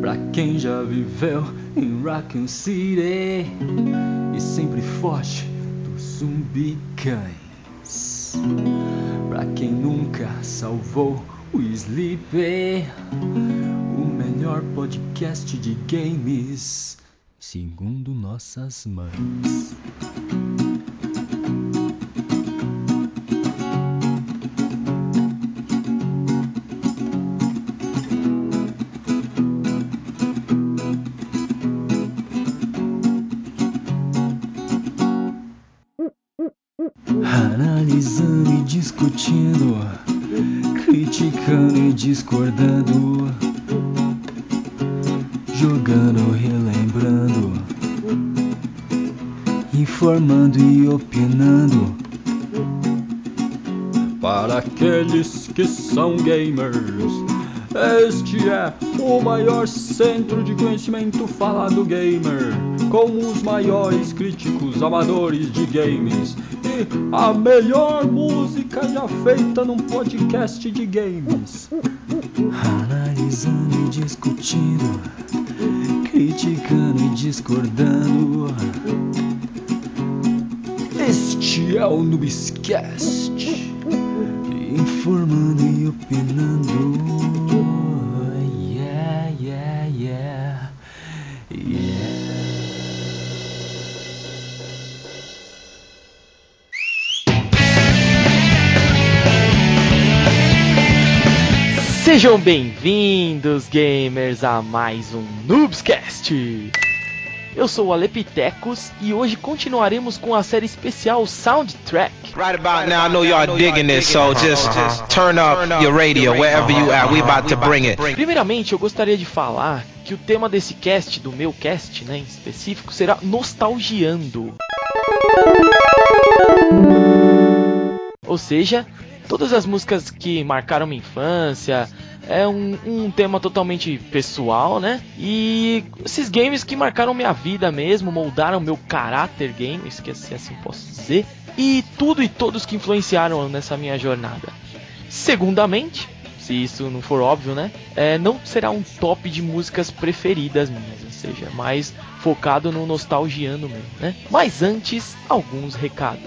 Pra quem já viveu em Raccoon City e sempre foge dos zumbicães. Pra quem nunca salvou o Sleep, o melhor podcast de games, segundo nossas mães. Conhecimento falado gamer, com os maiores críticos amadores de games e a melhor música já feita num podcast de games. Analisando e discutindo, criticando e discordando. Este é o Noobscast, informando e opinando. Sejam bem-vindos, gamers, a mais um Noobscast. Eu sou o Alepitecos e hoje continuaremos com a série especial Soundtrack. Right about now, I know y'all digging this, so just, just turn up your radio wherever you at. We about to bring it. Primeiramente, eu gostaria de falar que o tema desse cast, do meu cast, né, em específico, será nostalgiando. Ou seja, todas as músicas que marcaram minha infância. É um, um, tema totalmente pessoal, né? E esses games que marcaram minha vida mesmo, moldaram meu caráter game, se assim posso dizer. E tudo e todos que influenciaram nessa minha jornada. Segundamente, se isso não for óbvio, né? É, não será um top de músicas preferidas minhas, ou seja, mais focado no nostalgiano mesmo, né? Mas antes, alguns recados.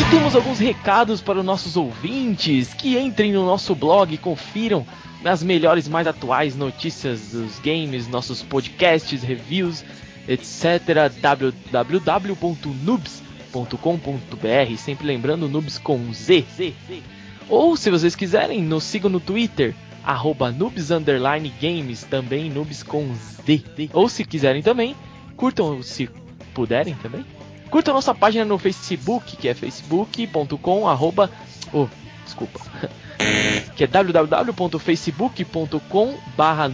E temos alguns recados para os nossos ouvintes que entrem no nosso blog e confiram as melhores, mais atuais notícias dos games, nossos podcasts, reviews, etc. www.noobs.com.br, sempre lembrando noobs com Z. Ou se vocês quiserem, nos sigam no Twitter, arroba noobs games, também noobs com Z. Ou se quiserem também, curtam se puderem também. Curtam nossa página no Facebook, que é facebook.com arroba... Oh, desculpa. que é www.facebook.com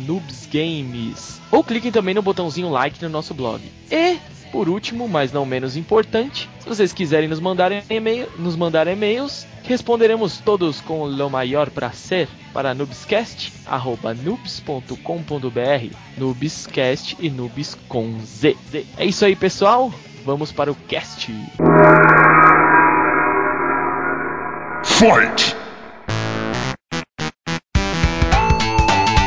noobsgames. Ou cliquem também no botãozinho like no nosso blog. E, por último, mas não menos importante, se vocês quiserem nos mandar, e-mail, nos mandar e-mails, responderemos todos com o maior prazer para noobscast.noobs.com.br Noobscast e noobs com Z. É isso aí, pessoal. Vamos para o cast. Fight!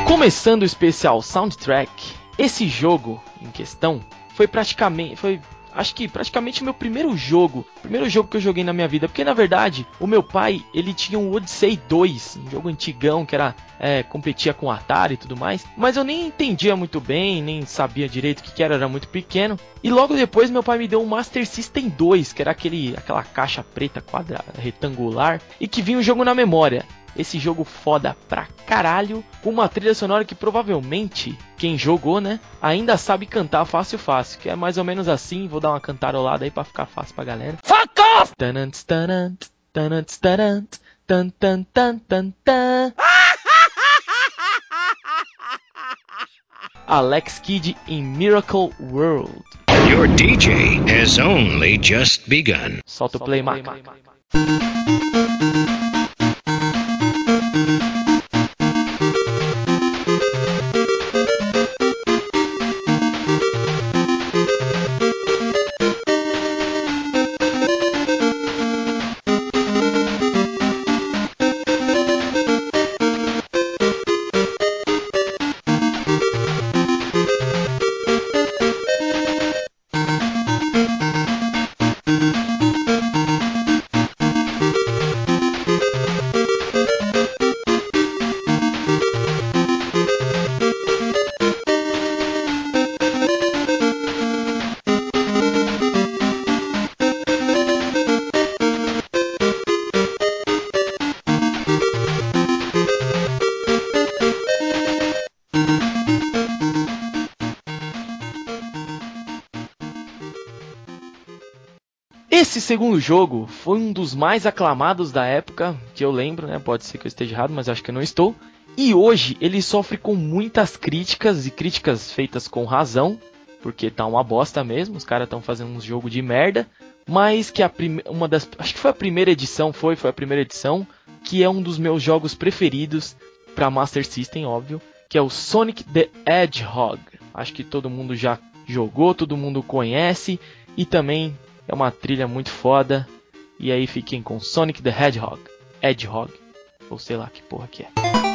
Começando o especial Soundtrack, esse jogo em questão foi praticamente foi acho que praticamente meu primeiro jogo, primeiro jogo que eu joguei na minha vida, porque na verdade o meu pai ele tinha um Odyssey 2, um jogo antigão que era é, competia com Atari e tudo mais, mas eu nem entendia muito bem, nem sabia direito o que, que era, era muito pequeno. E logo depois meu pai me deu um Master System 2, que era aquele aquela caixa preta quadrada retangular e que vinha o jogo na memória. Esse jogo foda pra caralho, com uma trilha sonora que provavelmente quem jogou, né, ainda sabe cantar fácil fácil, que é mais ou menos assim, vou dar uma cantarolada aí pra ficar fácil pra galera. Fuck off! Tanant, tanant, tanant, tanant, tan tan tan tan tan. Alex Kidd em Miracle World. Your DJ has only just begun. Solta o play, Thank you. Esse segundo jogo foi um dos mais aclamados da época, que eu lembro, né? Pode ser que eu esteja errado, mas acho que eu não estou. E hoje ele sofre com muitas críticas e críticas feitas com razão, porque tá uma bosta mesmo, os caras estão fazendo um jogo de merda, mas que a uma das acho que foi a primeira edição, foi, foi a primeira edição, que é um dos meus jogos preferidos para Master System, óbvio, que é o Sonic the Hedgehog. Acho que todo mundo já jogou, todo mundo conhece e também é uma trilha muito foda. E aí fiquem com Sonic the Hedgehog, Hedgehog, ou sei lá que porra que é.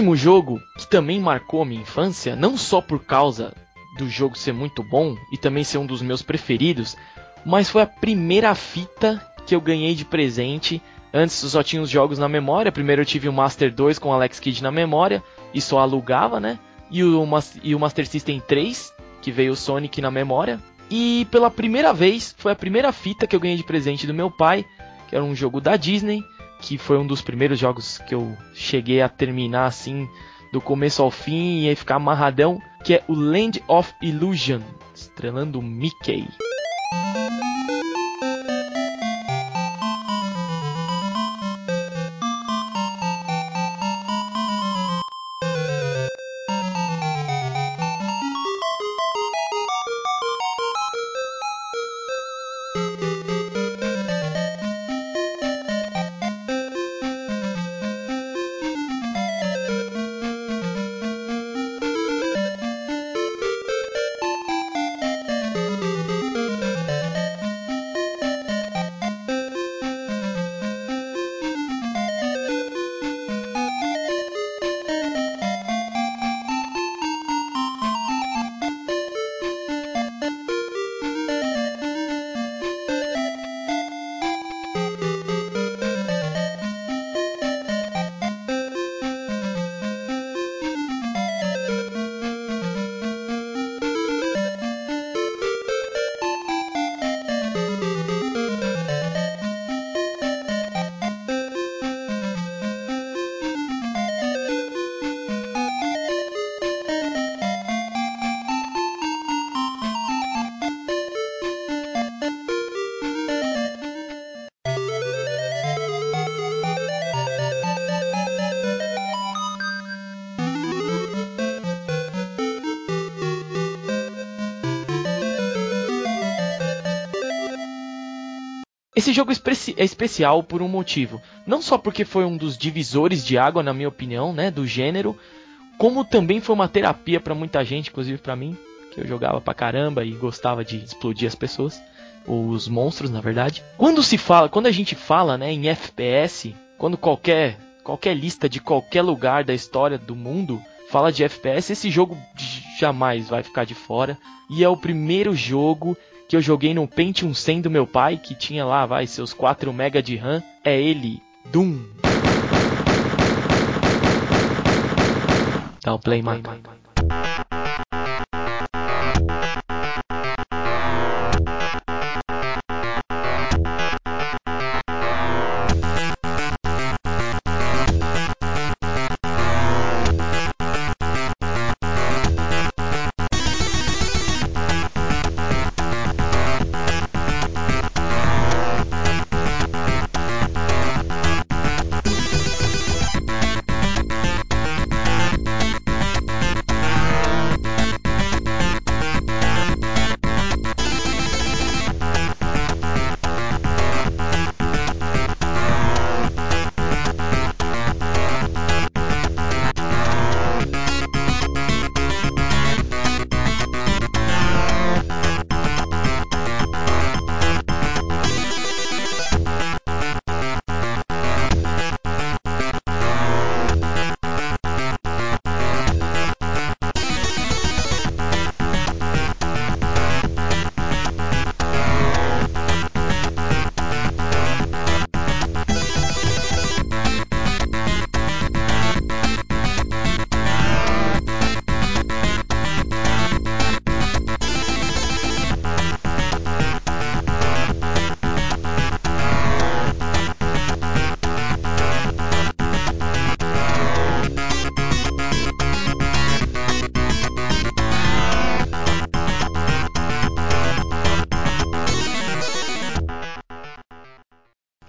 Próximo jogo que também marcou a minha infância, não só por causa do jogo ser muito bom e também ser um dos meus preferidos, mas foi a primeira fita que eu ganhei de presente. Antes eu só tinha os jogos na memória. Primeiro eu tive o Master 2 com Alex Kidd na memória e só alugava, né? E o, e o Master System 3, que veio o Sonic na memória. E pela primeira vez, foi a primeira fita que eu ganhei de presente do meu pai, que era um jogo da Disney que foi um dos primeiros jogos que eu cheguei a terminar assim do começo ao fim e aí ficar amarradão, que é o Land of Illusion, estrelando Mickey. Esse jogo é especial por um motivo. Não só porque foi um dos divisores de água, na minha opinião, né, do gênero, como também foi uma terapia para muita gente, inclusive para mim, que eu jogava pra caramba e gostava de explodir as pessoas, os monstros, na verdade. Quando se fala, quando a gente fala, né, em FPS, quando qualquer qualquer lista de qualquer lugar da história do mundo fala de FPS, esse jogo jamais vai ficar de fora. E é o primeiro jogo que eu joguei no Pentium 100 do meu pai, que tinha lá, vai, seus 4 MB de RAM. É ele, Doom. Dá o play, Maca.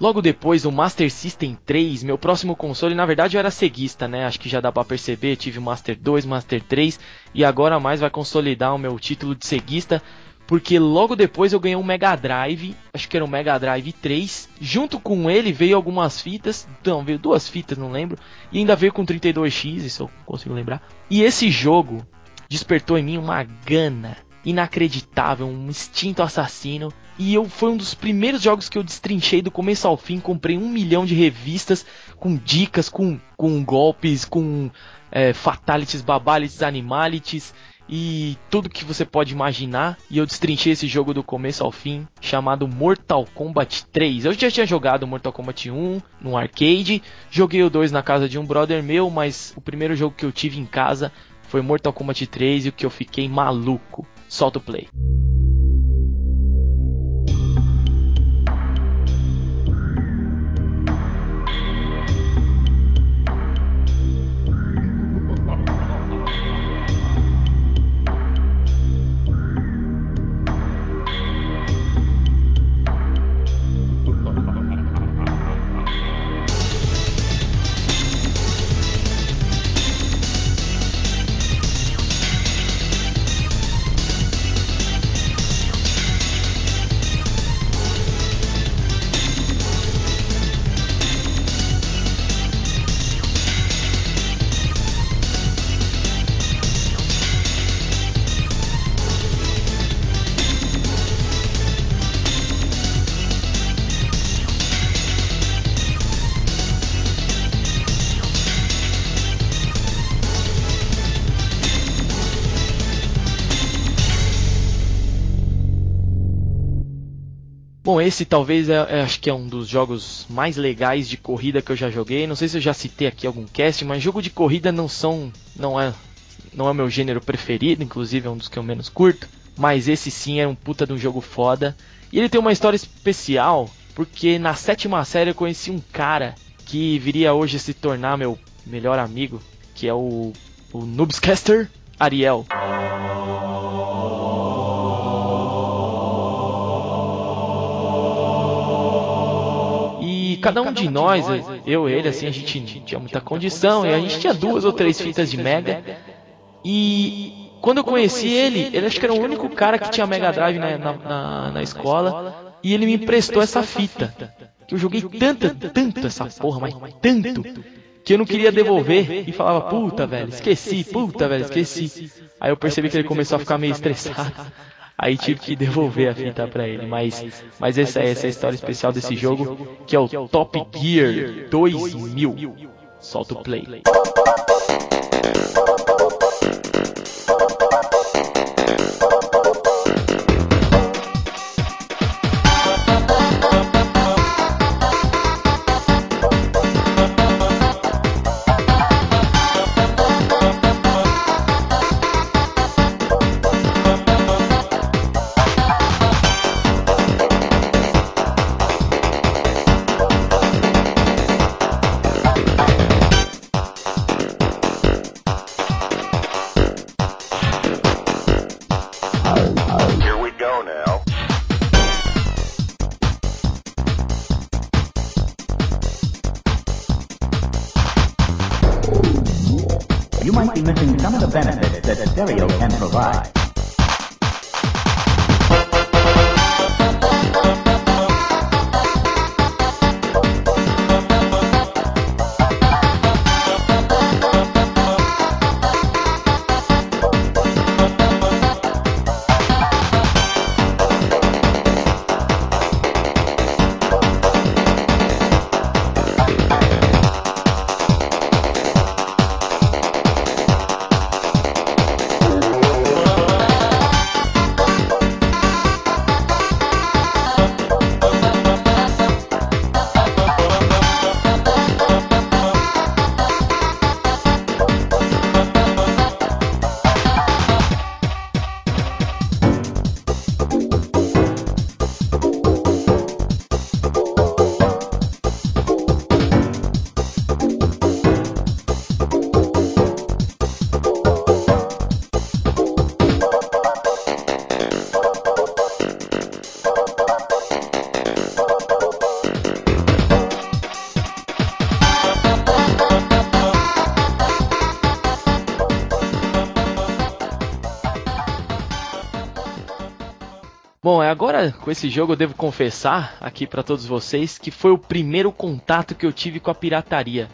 Logo depois, o Master System 3, meu próximo console, na verdade eu era ceguista, né? Acho que já dá para perceber, tive o Master 2, Master 3 e agora mais vai consolidar o meu título de ceguista, porque logo depois eu ganhei um Mega Drive, acho que era um Mega Drive 3. Junto com ele veio algumas fitas, não, veio duas fitas, não lembro, e ainda veio com 32X, isso eu consigo lembrar. E esse jogo despertou em mim uma gana inacreditável, um instinto assassino. E eu foi um dos primeiros jogos que eu destrinchei do começo ao fim. Comprei um milhão de revistas com dicas, com, com golpes, com é, fatalities, babalities, animalities e tudo que você pode imaginar. E eu destrinchei esse jogo do começo ao fim, chamado Mortal Kombat 3. Eu já tinha jogado Mortal Kombat 1 no arcade, joguei o 2 na casa de um brother meu, mas o primeiro jogo que eu tive em casa foi Mortal Kombat 3 e o que eu fiquei maluco. Solta o play. Bom, esse talvez é, é, acho que é um dos jogos mais legais de corrida que eu já joguei. Não sei se eu já citei aqui algum cast, mas jogo de corrida não são, não é, não é meu gênero preferido, inclusive é um dos que eu menos curto. Mas esse sim é um puta de um jogo foda. E ele tem uma história especial, porque na sétima série eu conheci um cara que viria hoje se tornar meu melhor amigo, que é o, o Noobscaster Ariel. Cada um de nós, eu ele, assim, a gente tinha muita condição e a gente tinha duas ou três fitas de Mega. E quando eu conheci ele, ele acho que era o único cara que tinha Mega Drive na, na, na escola e ele me emprestou essa fita. Que eu joguei tanto, tanto essa porra, mas tanto, que eu não queria devolver e falava, puta, velho, esqueci, puta, velho, esqueci. Aí eu percebi que ele começou a ficar meio estressado. Aí tive que devolver a fita pra ele. Mas, mas essa, essa é a história especial desse jogo, que é o Top Gear 2000. Solta o play. Bom, é agora com esse jogo eu devo confessar aqui pra todos vocês que foi o primeiro contato que eu tive com a pirataria.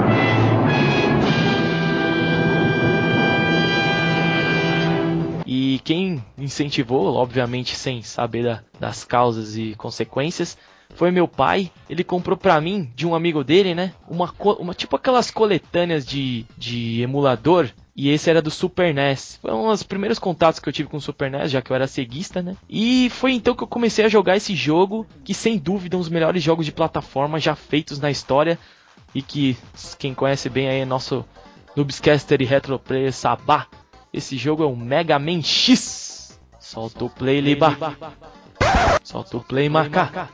E quem incentivou, obviamente sem saber da- das causas e consequências, foi meu pai. Ele comprou pra mim, de um amigo dele, né? Uma, uma tipo aquelas coletâneas de, de emulador. E esse era do Super NES. Foi um dos primeiros contatos que eu tive com o Super NES, já que eu era ceguista, né? E foi então que eu comecei a jogar esse jogo, que sem dúvida é um dos melhores jogos de plataforma já feitos na história. E que quem conhece bem aí é nosso Noobscaster e Retroplayer Sabá. Esse jogo é o Mega Man X. Solta o play, Liba. Solta o play, marca.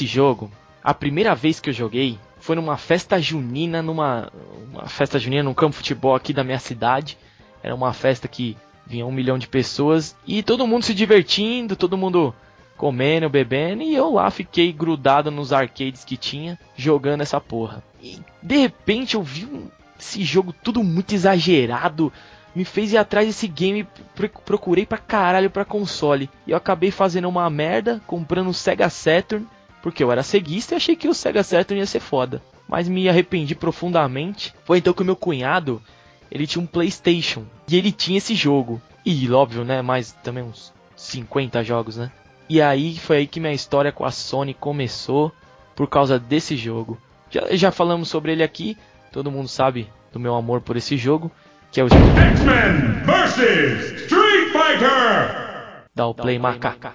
Esse jogo, a primeira vez que eu joguei foi numa festa junina, numa uma festa junina num campo de futebol aqui da minha cidade. Era uma festa que vinha um milhão de pessoas e todo mundo se divertindo, todo mundo comendo, bebendo, e eu lá fiquei grudado nos arcades que tinha, jogando essa porra. E de repente eu vi um, esse jogo tudo muito exagerado, me fez ir atrás desse game, procurei pra caralho pra console. E eu acabei fazendo uma merda, comprando o Sega Saturn, porque eu era ceguista e achei que o Sega Saturn ia ser foda. Mas me arrependi profundamente. Foi então que o meu cunhado, ele tinha um PlayStation, e ele tinha esse jogo. E óbvio, né, mais também uns 50 jogos, né? E aí foi aí que minha história com a Sony começou por causa desse jogo. Já, já falamos sobre ele aqui, todo mundo sabe do meu amor por esse jogo, que é o X-Men vs Street Fighter. Dá o play, macaca.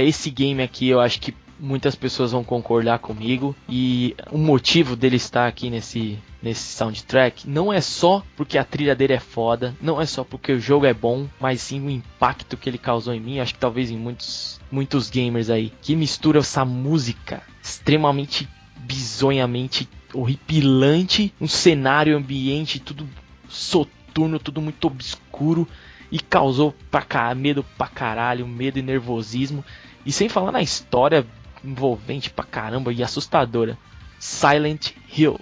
Esse game aqui eu acho que muitas pessoas vão concordar comigo. E o motivo dele estar aqui nesse nesse soundtrack não é só porque a trilha dele é foda, não é só porque o jogo é bom, mas sim o impacto que ele causou em mim, acho que talvez em muitos muitos gamers aí, que mistura essa música extremamente bizonhamente horripilante, um cenário ambiente tudo soturno, tudo muito obscuro e causou pra medo pra caralho, medo e nervosismo. E sem falar na história envolvente pra caramba e assustadora. Silent Hill.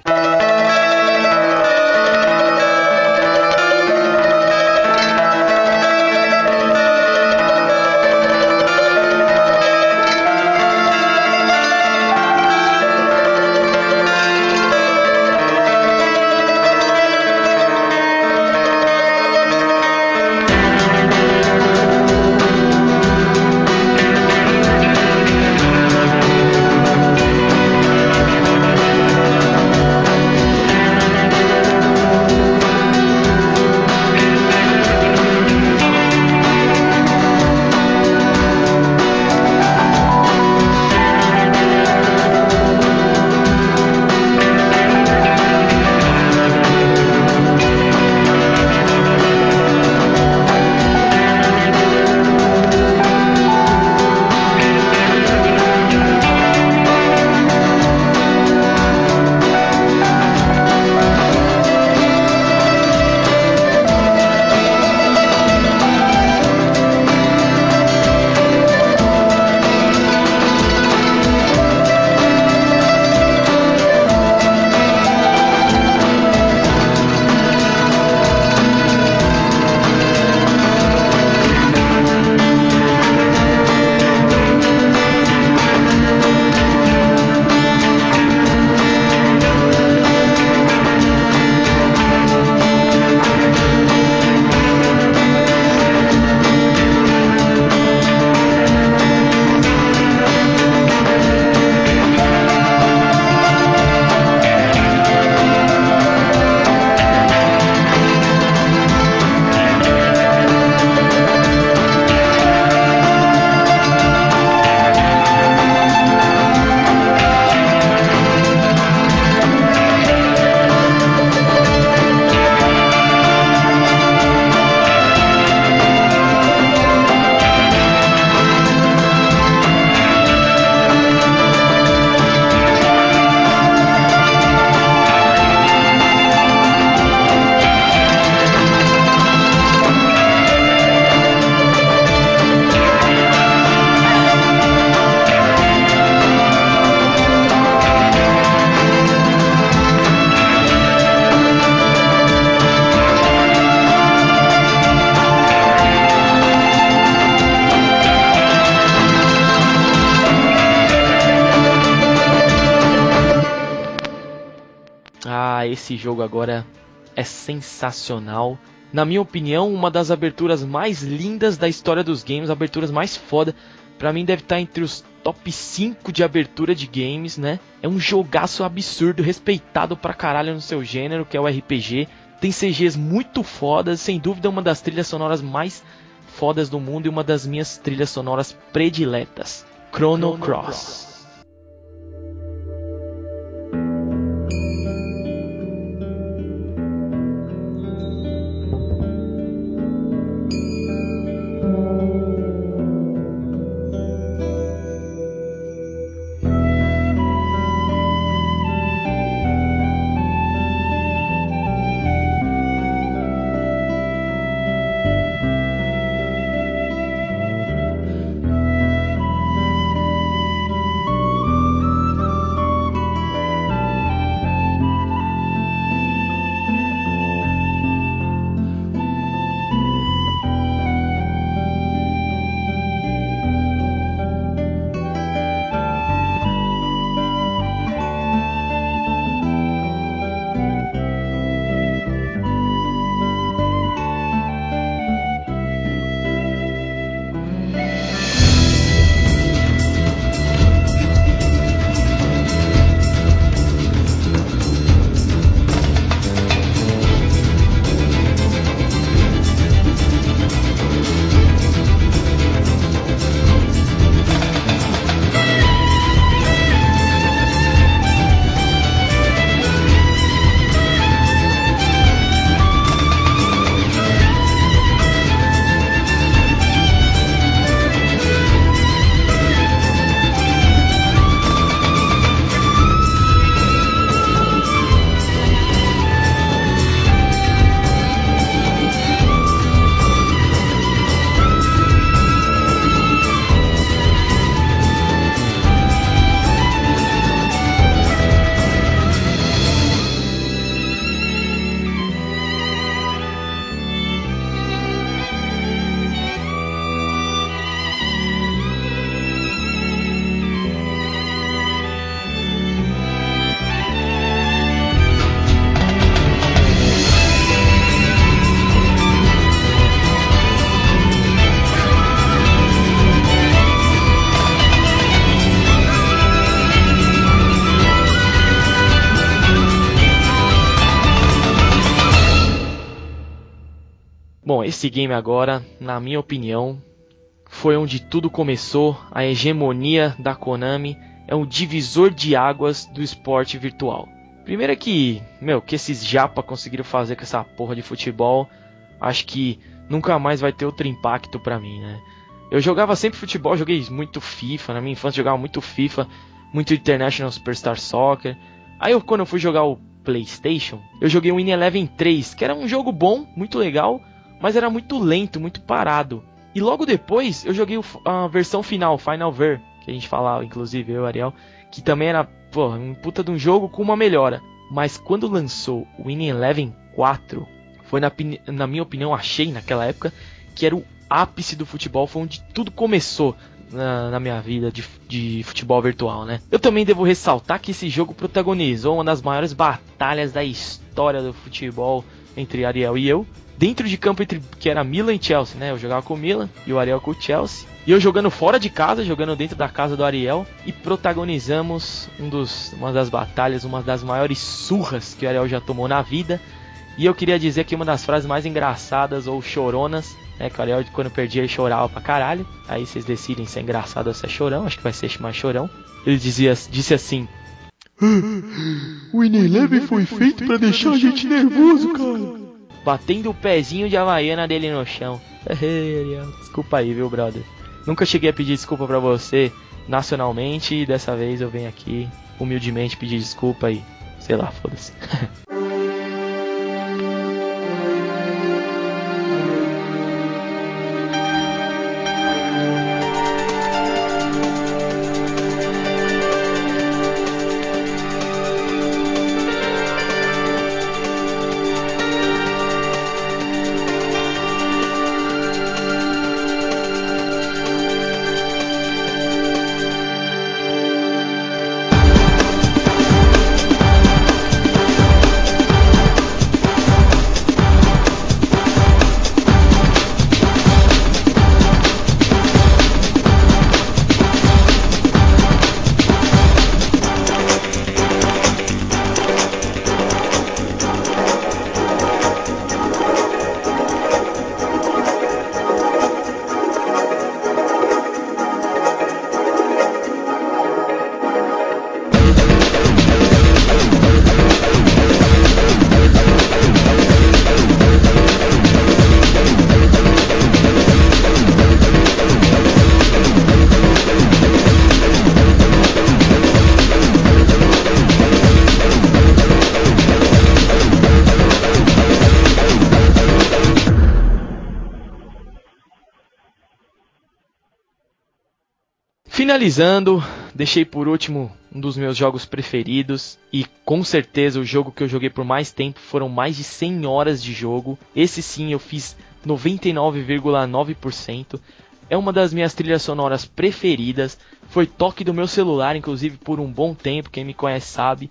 Jogo agora é sensacional. Na minha opinião, uma das aberturas mais lindas da história dos games, aberturas mais foda. Pra mim deve estar entre os top 5 de abertura de games, né? É um jogaço absurdo, respeitado pra caralho no seu gênero, que é o RPG. tem CGs muito fodas, sem dúvida uma das trilhas sonoras mais fodas do mundo e uma das minhas trilhas sonoras prediletas, Chrono Cross. Bom, esse game agora, na minha opinião, foi onde tudo começou. A hegemonia da Konami é um divisor de águas do esporte virtual. Primeiro é que, meu, que esses japa conseguiram fazer com essa porra de futebol, acho que nunca mais vai ter outro impacto pra mim, né? Eu jogava sempre futebol, joguei muito FIFA, na minha infância jogava muito FIFA, muito International Superstar Soccer. Aí eu, quando eu fui jogar o PlayStation, eu joguei o In Eleven 3, que era um jogo bom, muito legal, mas era muito lento, muito parado. E logo depois eu joguei a versão final, Final Ver, que a gente falava, inclusive eu Ariel, que também era, pô, um puta de um jogo com uma melhora. Mas quando lançou o Winning Eleven 4, foi na, na minha opinião, achei naquela época que era o ápice do futebol, foi onde tudo começou na, na, minha vida de, de futebol virtual, né? Eu também devo ressaltar que esse jogo protagonizou uma das maiores batalhas da história do futebol entre Ariel e eu, dentro de campo entre que era Milan e Chelsea, né? Eu jogava com o Milan e o Ariel com o Chelsea. E eu jogando fora de casa, jogando dentro da casa do Ariel e protagonizamos um dos, uma das batalhas, uma das maiores surras que o Ariel já tomou na vida. E eu queria dizer que uma das frases mais engraçadas ou choronas, né, que o Ariel quando perdia ele chorava pra caralho. Aí vocês decidem se é engraçado ou se é chorão, acho que vai ser mais chorão. Ele dizia, disse assim: O Ineleven foi feito para deixar a gente nervoso, cara batendo o pezinho de Havaiana dele no chão. Desculpa aí, viu, brother? Nunca cheguei a pedir desculpa para você nacionalmente e dessa vez eu venho aqui humildemente pedir desculpa e sei lá, foda-se. Finalizando, deixei por último um dos meus jogos preferidos e com certeza o jogo que eu joguei por mais tempo foram mais de 100 horas de jogo. Esse sim eu fiz 99,9%. É uma das minhas trilhas sonoras preferidas. Foi toque do meu celular, inclusive, por um bom tempo. Quem me conhece sabe.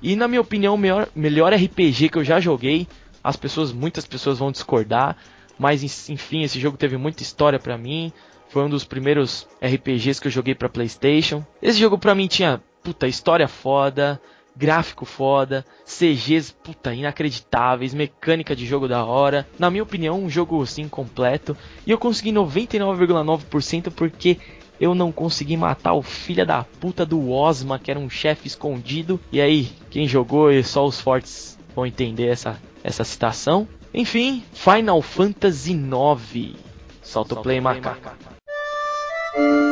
E na minha opinião, o melhor, melhor RPG que eu já joguei. As pessoas, muitas pessoas vão discordar, mas enfim, esse jogo teve muita história para mim. Foi um dos primeiros RPGs que eu joguei para PlayStation. Esse jogo para mim tinha puta história foda, gráfico foda, CGs puta inacreditáveis, mecânica de jogo da hora. Na minha opinião, um jogo assim completo. E eu consegui 99,9% porque eu não consegui matar o filho da puta do Osma, que era um chefe escondido. E aí, quem jogou e só os fortes vão entender essa, essa citação. Enfim, Final Fantasy IX. Solta o play, macaco. É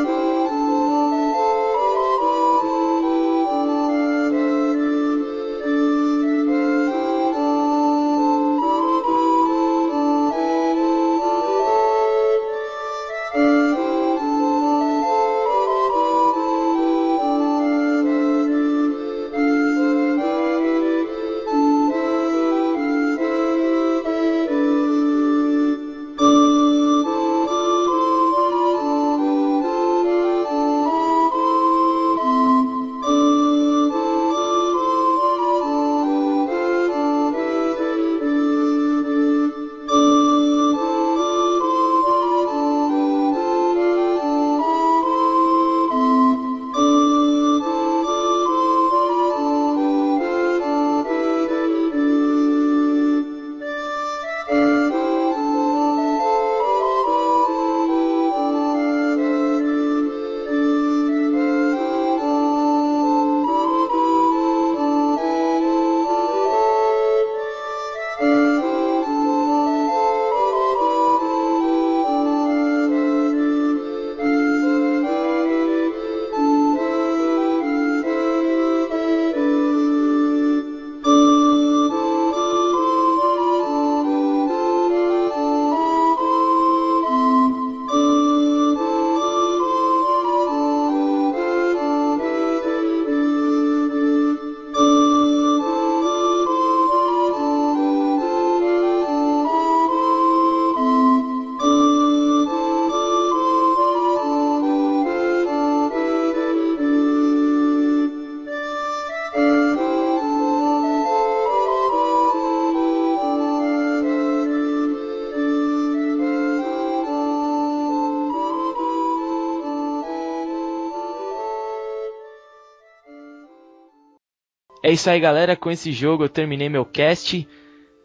isso aí, galera. Com esse jogo eu terminei meu cast,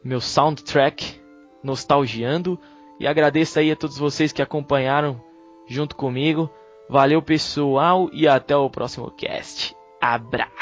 meu soundtrack, nostalgiando. E agradeço aí a todos vocês que acompanharam junto comigo. Valeu, pessoal, e até o próximo cast. Abraços.